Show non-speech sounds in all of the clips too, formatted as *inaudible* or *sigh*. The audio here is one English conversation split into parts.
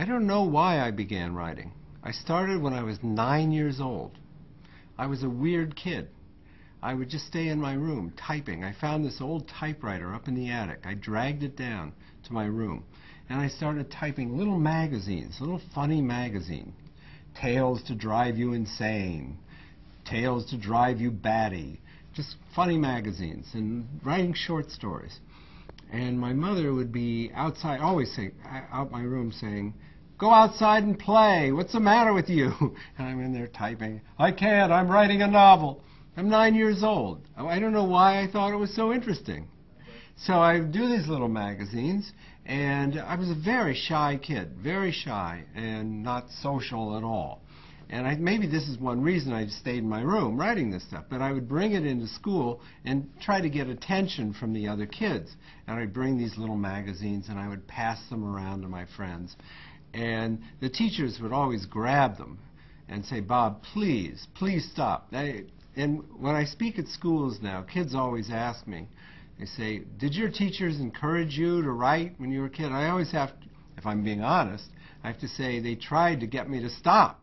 I don't know why I began writing. I started when I was nine years old. I was a weird kid. I would just stay in my room typing. I found this old typewriter up in the attic. I dragged it down to my room and I started typing little magazines, little funny magazine. Tales to drive you insane, Tales to drive you batty, just funny magazines and writing short stories. And my mother would be outside, always say, out my room saying, Go outside and play. What's the matter with you? *laughs* And I'm in there typing. I can't. I'm writing a novel. I'm nine years old. Oh, I don't know why I thought it was so interesting. So I do these little magazines, and I was a very shy kid, very shy, and not social at all. And I, maybe this is one reason I stayed in my room writing this stuff. But I would bring it into school and try to get attention from the other kids. And I'd bring these little magazines and I would pass them around to my friends. And the teachers would always grab them and say, Bob, please, please stop. They, and when I speak at schools now, kids always ask me, they say, did your teachers encourage you to write when you were a kid? I always have to, if I'm being honest, I have to say they tried to get me to stop.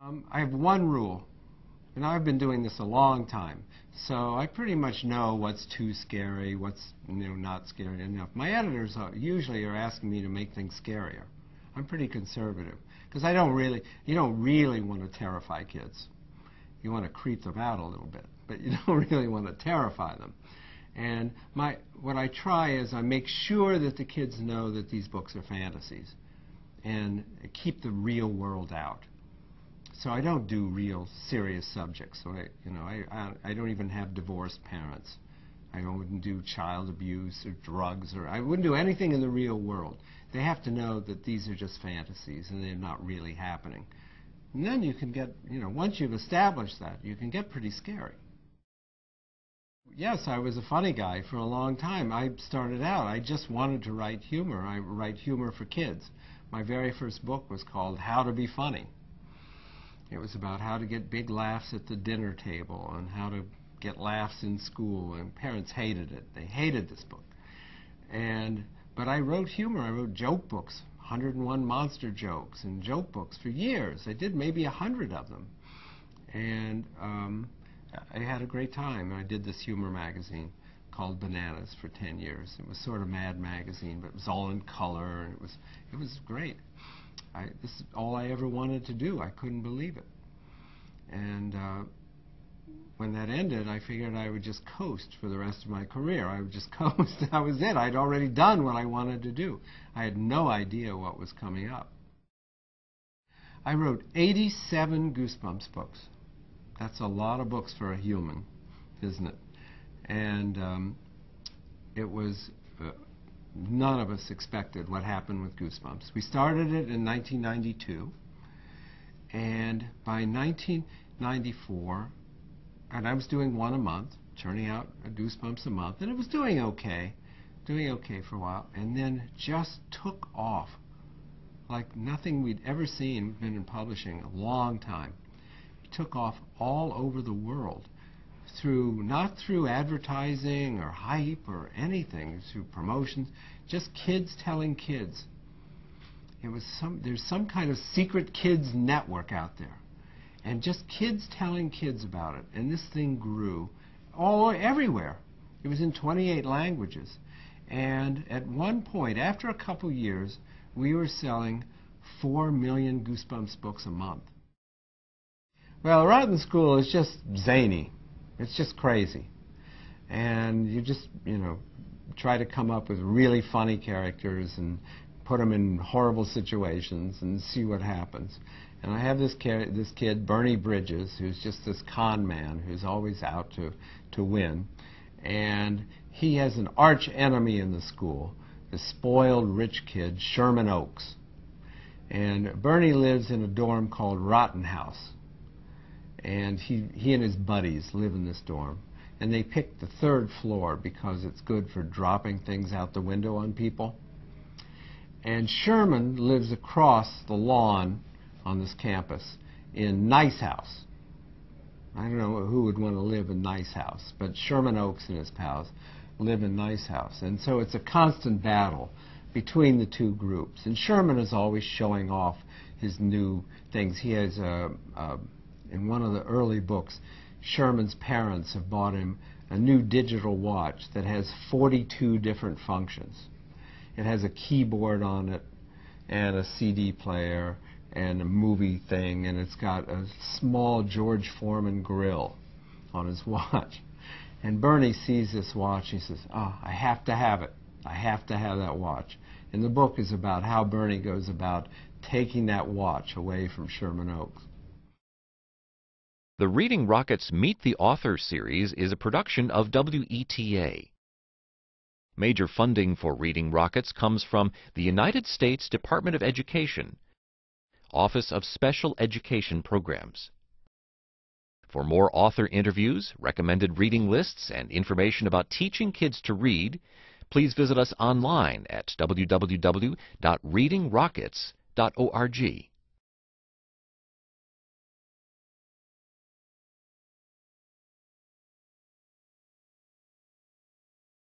Um, I have one rule, and I've been doing this a long time, so I pretty much know what's too scary, what's you know, not scary enough. My editors are, usually are asking me to make things scarier. I'm pretty conservative, because I don't really, you don't really want to terrify kids. You want to creep them out a little bit, but you *laughs* don't really want to terrify them. And my, what I try is I make sure that the kids know that these books are fantasies and keep the real world out so I don't do real serious subjects. So I, you know, I, I, I don't even have divorced parents. I wouldn't do child abuse or drugs or I wouldn't do anything in the real world. They have to know that these are just fantasies and they're not really happening. And then you can get, you know, once you've established that, you can get pretty scary. Yes, I was a funny guy for a long time. I started out, I just wanted to write humor. I write humor for kids. My very first book was called How to Be Funny. It was about how to get big laughs at the dinner table and how to get laughs in school, and parents hated it. They hated this book. And but I wrote humor. I wrote joke books, 101 monster jokes and joke books for years. I did maybe a hundred of them, and um, I had a great time. I did this humor magazine called Bananas for 10 years. It was sort of Mad magazine, but it was all in color, and it was it was great. I, this is all I ever wanted to do. I couldn't believe it. And uh, when that ended, I figured I would just coast for the rest of my career. I would just *laughs* coast. that was it. I'd already done what I wanted to do. I had no idea what was coming up. I wrote 87 Goosebumps books. That's a lot of books for a human, isn't it? And um, it was uh, none of us expected what happened with Goosebumps. We started it in 1992, and by 1994, and I was doing one a month, churning out a Goosebumps a month, and it was doing okay, doing okay for a while, and then just took off like nothing we'd ever seen, been in publishing a long time. It took off all over the world through not through advertising or hype or anything, through promotions, just kids telling kids. It was some there's some kind of secret kids network out there. And just kids telling kids about it. And this thing grew all everywhere. It was in 28 languages. And at one point, after a couple years, we were selling 4 million Goosebumps books a month. Well, Rotten School is just zany. It's just crazy. And you just, you know, try to come up with really funny characters and put them in horrible situations and see what happens. And I have this, this kid, Bernie Bridges, who's just this con man who's always out to, to win. And he has an arch enemy in the school, the spoiled rich kid, Sherman Oaks. And Bernie lives in a dorm called Rotten House and he, he and his buddies live in this dorm. And they picked the third floor because it's good for dropping things out the window on people. And Sherman lives across the lawn on this campus in Nice House. I don't know who would want to live in Nice House, but Sherman Oaks and his pals live in Nice House. And so it's a constant battle between the two groups. And Sherman is always showing off his new things. He has a, a in one of the early books, Sherman's parents have bought him a new digital watch that has 42 different functions. It has a keyboard on it and a CD player and a movie thing, and it's got a small George Foreman grill on his *laughs* watch. And Bernie sees this watch, he says, oh, I have to have it. I have to have that watch. And the book is about how Bernie goes about taking that watch away from Sherman Oaks. The Reading Rockets Meet the Author series is a production of WETA. Major funding for Reading Rockets comes from the United States Department of Education, Office of Special Education Programs. For more author interviews, recommended reading lists, and information about teaching kids to read, please visit us online at www.readingrockets.org.